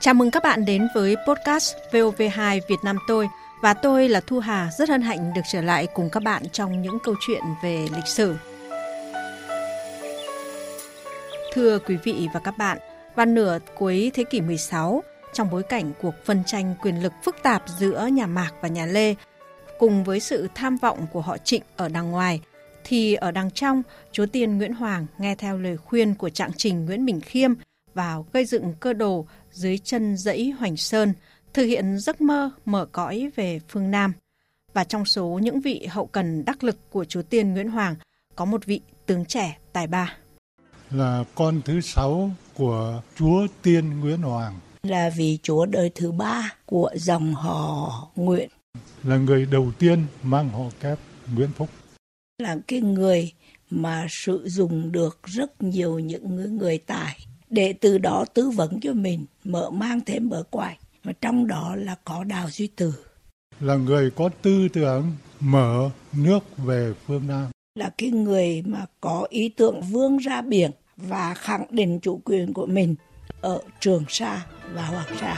Chào mừng các bạn đến với podcast VOV2 Việt Nam tôi và tôi là Thu Hà rất hân hạnh được trở lại cùng các bạn trong những câu chuyện về lịch sử. Thưa quý vị và các bạn, vào nửa cuối thế kỷ 16, trong bối cảnh cuộc phân tranh quyền lực phức tạp giữa nhà Mạc và nhà Lê, cùng với sự tham vọng của họ Trịnh ở đằng ngoài, thì ở đằng trong, Chúa Tiên Nguyễn Hoàng nghe theo lời khuyên của trạng trình Nguyễn Bình Khiêm vào gây dựng cơ đồ dưới chân dãy Hoành Sơn, thực hiện giấc mơ mở cõi về phương Nam. Và trong số những vị hậu cần đắc lực của Chúa Tiên Nguyễn Hoàng, có một vị tướng trẻ tài ba. Là con thứ sáu của Chúa Tiên Nguyễn Hoàng. Là vị chúa đời thứ ba của dòng họ Nguyễn. Là người đầu tiên mang họ kép Nguyễn Phúc. Là cái người mà sử dụng được rất nhiều những người tài để từ đó tư vấn cho mình mở mang thêm bờ quài và trong đó là có đào duy từ là người có tư tưởng mở nước về phương nam. Là cái người mà có ý tưởng vươn ra biển và khẳng định chủ quyền của mình ở Trường Sa và Hoàng Sa.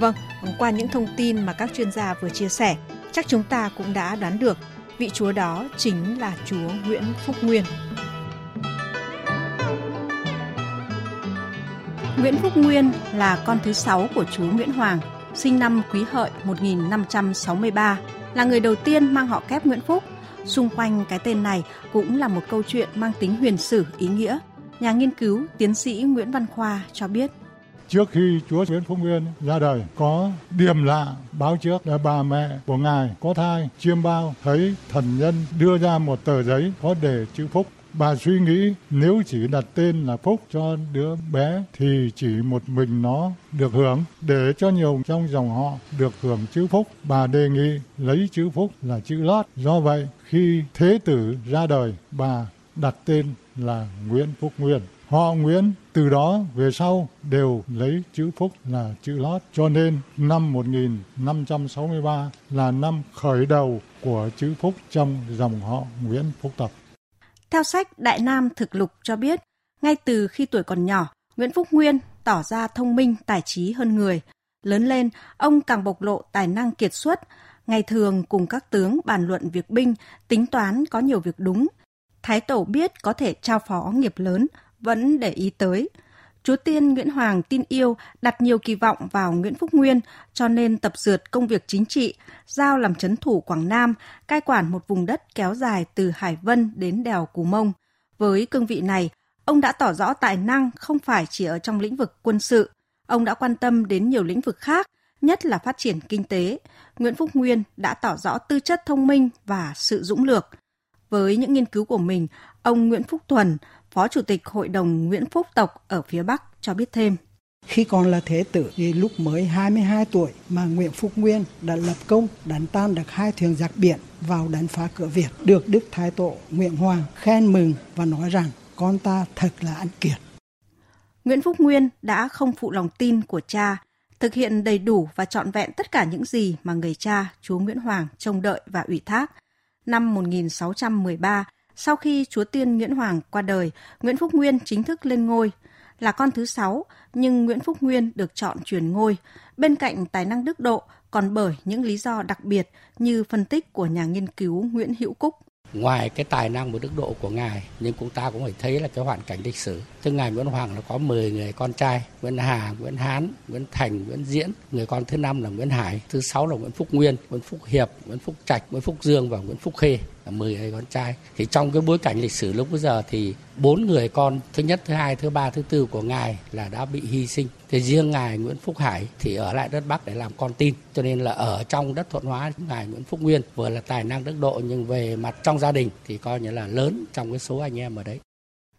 Vâng, qua những thông tin mà các chuyên gia vừa chia sẻ, chắc chúng ta cũng đã đoán được vị chúa đó chính là chúa Nguyễn Phúc Nguyên. Nguyễn Phúc Nguyên là con thứ sáu của chúa Nguyễn Hoàng, sinh năm Quý Hợi 1563, là người đầu tiên mang họ kép Nguyễn Phúc. Xung quanh cái tên này cũng là một câu chuyện mang tính huyền sử ý nghĩa. Nhà nghiên cứu tiến sĩ Nguyễn Văn Khoa cho biết trước khi Chúa Nguyễn Phúc Nguyên ra đời có điểm lạ báo trước là bà mẹ của ngài có thai chiêm bao thấy thần nhân đưa ra một tờ giấy có đề chữ Phúc Bà suy nghĩ nếu chỉ đặt tên là Phúc cho đứa bé thì chỉ một mình nó được hưởng. Để cho nhiều trong dòng họ được hưởng chữ Phúc, bà đề nghị lấy chữ Phúc là chữ lót. Do vậy, khi Thế tử ra đời, bà đặt tên là Nguyễn Phúc Nguyên. Họ Nguyễn từ đó về sau đều lấy chữ Phúc là chữ lót. Cho nên năm 1563 là năm khởi đầu của chữ Phúc trong dòng họ Nguyễn Phúc Tập. Theo sách Đại Nam Thực Lục cho biết, ngay từ khi tuổi còn nhỏ, Nguyễn Phúc Nguyên tỏ ra thông minh, tài trí hơn người. Lớn lên, ông càng bộc lộ tài năng kiệt xuất, ngày thường cùng các tướng bàn luận việc binh, tính toán có nhiều việc đúng. Thái Tổ biết có thể trao phó nghiệp lớn, vẫn để ý tới. Chúa Tiên Nguyễn Hoàng tin yêu đặt nhiều kỳ vọng vào Nguyễn Phúc Nguyên, cho nên tập dượt công việc chính trị, giao làm chấn thủ Quảng Nam, cai quản một vùng đất kéo dài từ Hải Vân đến đèo Cù Mông. Với cương vị này, ông đã tỏ rõ tài năng không phải chỉ ở trong lĩnh vực quân sự, ông đã quan tâm đến nhiều lĩnh vực khác, nhất là phát triển kinh tế. Nguyễn Phúc Nguyên đã tỏ rõ tư chất thông minh và sự dũng lược. Với những nghiên cứu của mình, ông Nguyễn Phúc Thuần, Phó Chủ tịch Hội đồng Nguyễn Phúc Tộc ở phía Bắc cho biết thêm. Khi còn là thế tử thì lúc mới 22 tuổi mà Nguyễn Phúc Nguyên đã lập công đánh tan được hai thuyền giặc biển vào đánh phá cửa Việt, được Đức Thái Tổ Nguyễn Hoàng khen mừng và nói rằng con ta thật là anh kiệt. Nguyễn Phúc Nguyên đã không phụ lòng tin của cha, thực hiện đầy đủ và trọn vẹn tất cả những gì mà người cha, chúa Nguyễn Hoàng trông đợi và ủy thác. Năm 1613, sau khi Chúa Tiên Nguyễn Hoàng qua đời, Nguyễn Phúc Nguyên chính thức lên ngôi. Là con thứ sáu, nhưng Nguyễn Phúc Nguyên được chọn truyền ngôi. Bên cạnh tài năng đức độ, còn bởi những lý do đặc biệt như phân tích của nhà nghiên cứu Nguyễn Hữu Cúc. Ngoài cái tài năng và đức độ của ngài, nhưng chúng ta cũng phải thấy là cái hoàn cảnh lịch sử. tức ngài Nguyễn Hoàng là có 10 người con trai, Nguyễn Hà, Nguyễn Hán, Nguyễn Thành, Nguyễn Diễn. Người con thứ năm là Nguyễn Hải, thứ sáu là Nguyễn Phúc Nguyên, Nguyễn Phúc Hiệp, Nguyễn Phúc Trạch, Nguyễn Phúc Dương và Nguyễn Phúc Khê. 10 người con trai. Thì trong cái bối cảnh lịch sử lúc bây giờ thì bốn người con thứ nhất thứ hai thứ ba thứ tư của ngài là đã bị hy sinh. Thì riêng ngài Nguyễn Phúc Hải thì ở lại đất Bắc để làm con tin. Cho nên là ở trong đất Thuận Hóa ngài Nguyễn Phúc Nguyên vừa là tài năng đức độ nhưng về mặt trong gia đình thì coi như là lớn trong cái số anh em ở đấy.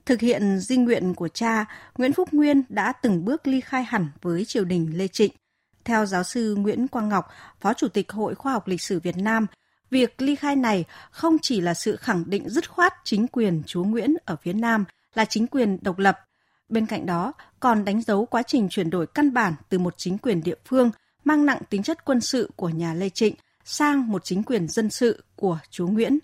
Thực hiện di nguyện của cha, Nguyễn Phúc Nguyên đã từng bước ly khai hẳn với triều đình Lê Trịnh. Theo giáo sư Nguyễn Quang Ngọc, Phó Chủ tịch Hội Khoa học Lịch sử Việt Nam, Việc ly khai này không chỉ là sự khẳng định dứt khoát chính quyền chúa Nguyễn ở phía Nam là chính quyền độc lập, bên cạnh đó còn đánh dấu quá trình chuyển đổi căn bản từ một chính quyền địa phương mang nặng tính chất quân sự của nhà Lê Trịnh sang một chính quyền dân sự của chúa Nguyễn.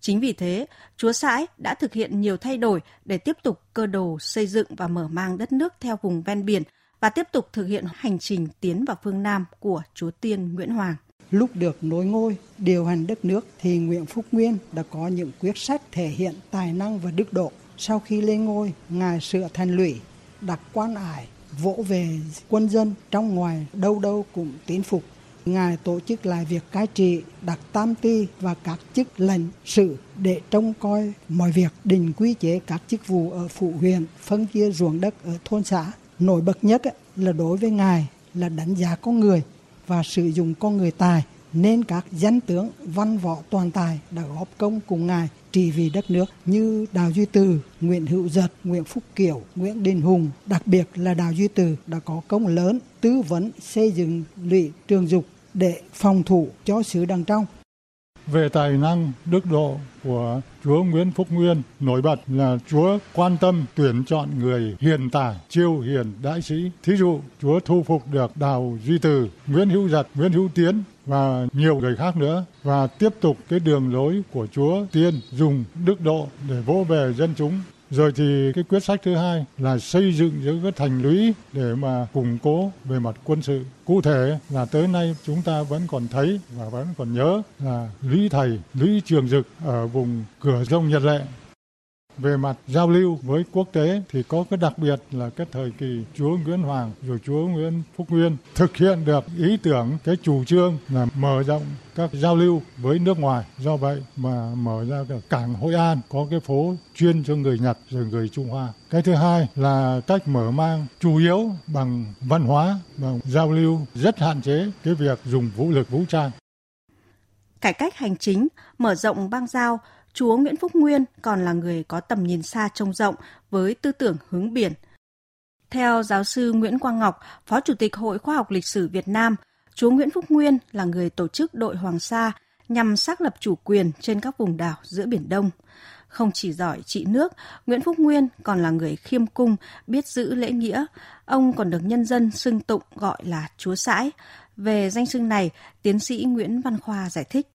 Chính vì thế, Chúa Sãi đã thực hiện nhiều thay đổi để tiếp tục cơ đồ xây dựng và mở mang đất nước theo vùng ven biển và tiếp tục thực hiện hành trình tiến vào phương Nam của Chúa Tiên Nguyễn Hoàng. Lúc được nối ngôi, điều hành đất nước thì Nguyễn Phúc Nguyên đã có những quyết sách thể hiện tài năng và đức độ. Sau khi lên ngôi, Ngài sửa thành lũy, đặt quan ải, vỗ về quân dân trong ngoài đâu đâu cũng tín phục Ngài tổ chức lại việc cai trị, đặt tam ti và các chức lệnh sự để trông coi mọi việc đình quy chế các chức vụ ở phụ huyện, phân chia ruộng đất ở thôn xã. Nổi bật nhất là đối với Ngài là đánh giá con người và sử dụng con người tài nên các danh tướng văn võ toàn tài đã góp công cùng ngài trị vì đất nước như Đào Duy Từ, Nguyễn Hữu Giật, Nguyễn Phúc Kiểu, Nguyễn Đình Hùng, đặc biệt là Đào Duy Từ đã có công lớn tư vấn xây dựng lũy trường dục để phòng thủ cho xứ đằng trong. Về tài năng, đức độ của Chúa Nguyễn Phúc Nguyên nổi bật là Chúa quan tâm tuyển chọn người hiền tài, chiêu hiền đại sĩ. Thí dụ, Chúa thu phục được Đào Duy Từ, Nguyễn Hữu Giật, Nguyễn Hữu Tiến và nhiều người khác nữa và tiếp tục cái đường lối của Chúa Tiên dùng đức độ để vỗ về dân chúng rồi thì cái quyết sách thứ hai là xây dựng những cái thành lũy để mà củng cố về mặt quân sự. Cụ thể là tới nay chúng ta vẫn còn thấy và vẫn còn nhớ là lũy thầy, lũy trường dực ở vùng cửa sông Nhật Lệ về mặt giao lưu với quốc tế thì có cái đặc biệt là cái thời kỳ Chúa Nguyễn Hoàng rồi Chúa Nguyễn Phúc Nguyên thực hiện được ý tưởng cái chủ trương là mở rộng các giao lưu với nước ngoài. Do vậy mà mở ra cái cảng Hội An có cái phố chuyên cho người Nhật rồi người Trung Hoa. Cái thứ hai là cách mở mang chủ yếu bằng văn hóa, bằng giao lưu rất hạn chế cái việc dùng vũ lực vũ trang. Cải cách hành chính, mở rộng bang giao, Chúa Nguyễn Phúc Nguyên còn là người có tầm nhìn xa trông rộng với tư tưởng hướng biển. Theo giáo sư Nguyễn Quang Ngọc, Phó Chủ tịch Hội Khoa học Lịch sử Việt Nam, Chúa Nguyễn Phúc Nguyên là người tổ chức đội Hoàng Sa nhằm xác lập chủ quyền trên các vùng đảo giữa Biển Đông. Không chỉ giỏi trị nước, Nguyễn Phúc Nguyên còn là người khiêm cung, biết giữ lễ nghĩa. Ông còn được nhân dân xưng tụng gọi là Chúa Sãi. Về danh xưng này, tiến sĩ Nguyễn Văn Khoa giải thích.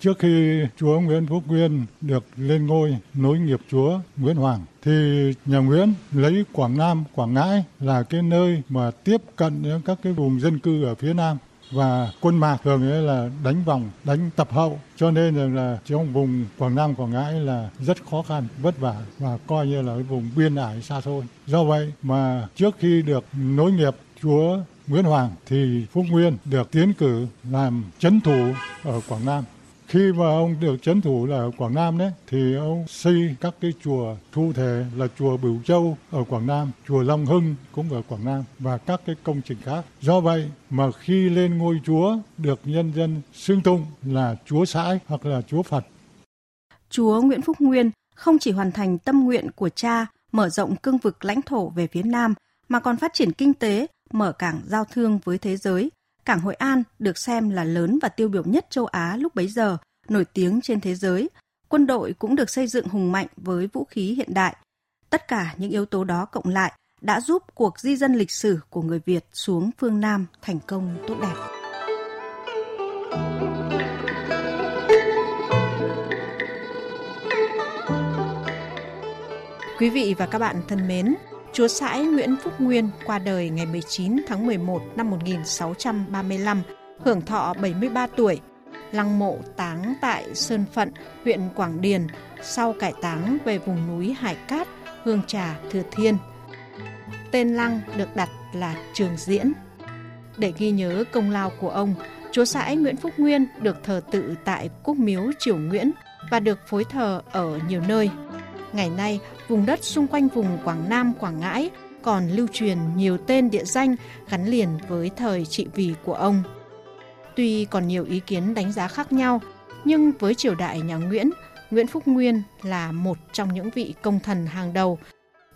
Trước khi Chúa Nguyễn Phúc Nguyên được lên ngôi nối nghiệp Chúa Nguyễn Hoàng, thì nhà Nguyễn lấy Quảng Nam, Quảng Ngãi là cái nơi mà tiếp cận những các cái vùng dân cư ở phía Nam và quân mạc thường ấy là đánh vòng, đánh tập hậu cho nên là, là trong vùng Quảng Nam, Quảng Ngãi là rất khó khăn, vất vả và coi như là cái vùng biên ải xa xôi. Do vậy mà trước khi được nối nghiệp Chúa Nguyễn Hoàng thì Phúc Nguyên được tiến cử làm chấn thủ ở Quảng Nam khi mà ông được chấn thủ là Quảng Nam đấy thì ông xây các cái chùa thu thể là chùa Bửu Châu ở Quảng Nam, chùa Long Hưng cũng ở Quảng Nam và các cái công trình khác. Do vậy mà khi lên ngôi chúa được nhân dân xưng tụng là chúa sãi hoặc là chúa Phật. Chúa Nguyễn Phúc Nguyên không chỉ hoàn thành tâm nguyện của cha mở rộng cương vực lãnh thổ về phía Nam mà còn phát triển kinh tế, mở cảng giao thương với thế giới, Cảng Hội An được xem là lớn và tiêu biểu nhất châu Á lúc bấy giờ, nổi tiếng trên thế giới. Quân đội cũng được xây dựng hùng mạnh với vũ khí hiện đại. Tất cả những yếu tố đó cộng lại đã giúp cuộc di dân lịch sử của người Việt xuống phương Nam thành công tốt đẹp. Quý vị và các bạn thân mến, Chúa Sãi Nguyễn Phúc Nguyên qua đời ngày 19 tháng 11 năm 1635, hưởng thọ 73 tuổi. Lăng mộ táng tại Sơn Phận, huyện Quảng Điền, sau cải táng về vùng núi Hải Cát, Hương Trà, Thừa Thiên. Tên lăng được đặt là Trường Diễn. Để ghi nhớ công lao của ông, Chúa Sãi Nguyễn Phúc Nguyên được thờ tự tại Quốc Miếu Triều Nguyễn và được phối thờ ở nhiều nơi – Ngày nay, vùng đất xung quanh vùng Quảng Nam, Quảng Ngãi còn lưu truyền nhiều tên địa danh gắn liền với thời trị vì của ông. Tuy còn nhiều ý kiến đánh giá khác nhau, nhưng với triều đại nhà Nguyễn, Nguyễn Phúc Nguyên là một trong những vị công thần hàng đầu.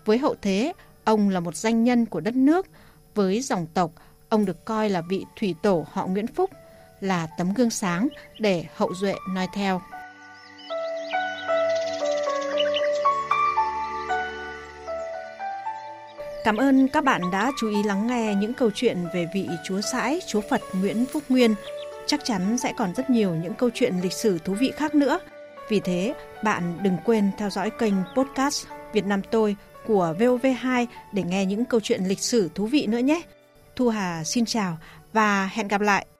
Với hậu thế, ông là một danh nhân của đất nước. Với dòng tộc, ông được coi là vị thủy tổ họ Nguyễn Phúc, là tấm gương sáng để hậu duệ noi theo. Cảm ơn các bạn đã chú ý lắng nghe những câu chuyện về vị Chúa Sãi, Chúa Phật Nguyễn Phúc Nguyên. Chắc chắn sẽ còn rất nhiều những câu chuyện lịch sử thú vị khác nữa. Vì thế, bạn đừng quên theo dõi kênh podcast Việt Nam Tôi của VOV2 để nghe những câu chuyện lịch sử thú vị nữa nhé. Thu Hà xin chào và hẹn gặp lại.